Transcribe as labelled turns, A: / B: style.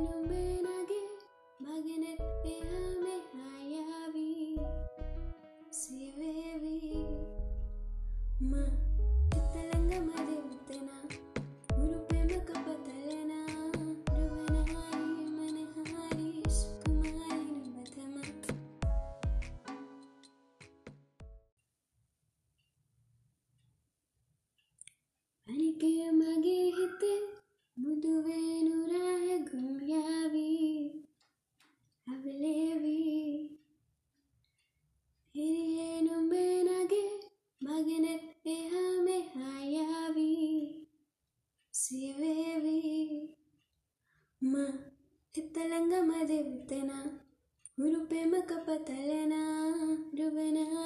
A: නුඹනගේ මගෙනෙත් එහා මෙහායාවී සිවේවී ම එතළඟ මද උත්තෙන මුරු පෙමක පතලෙන රුවනහාරී මනහාරී ස්කුමාරී නුඹතම. අනිකය මගේ හිත ගෙනෙත් එහා මෙහායාවි සිවේවි ම එතළඟ මදෙවිතෙන හුරු පෙමක පතලෙන. රුවෙනා.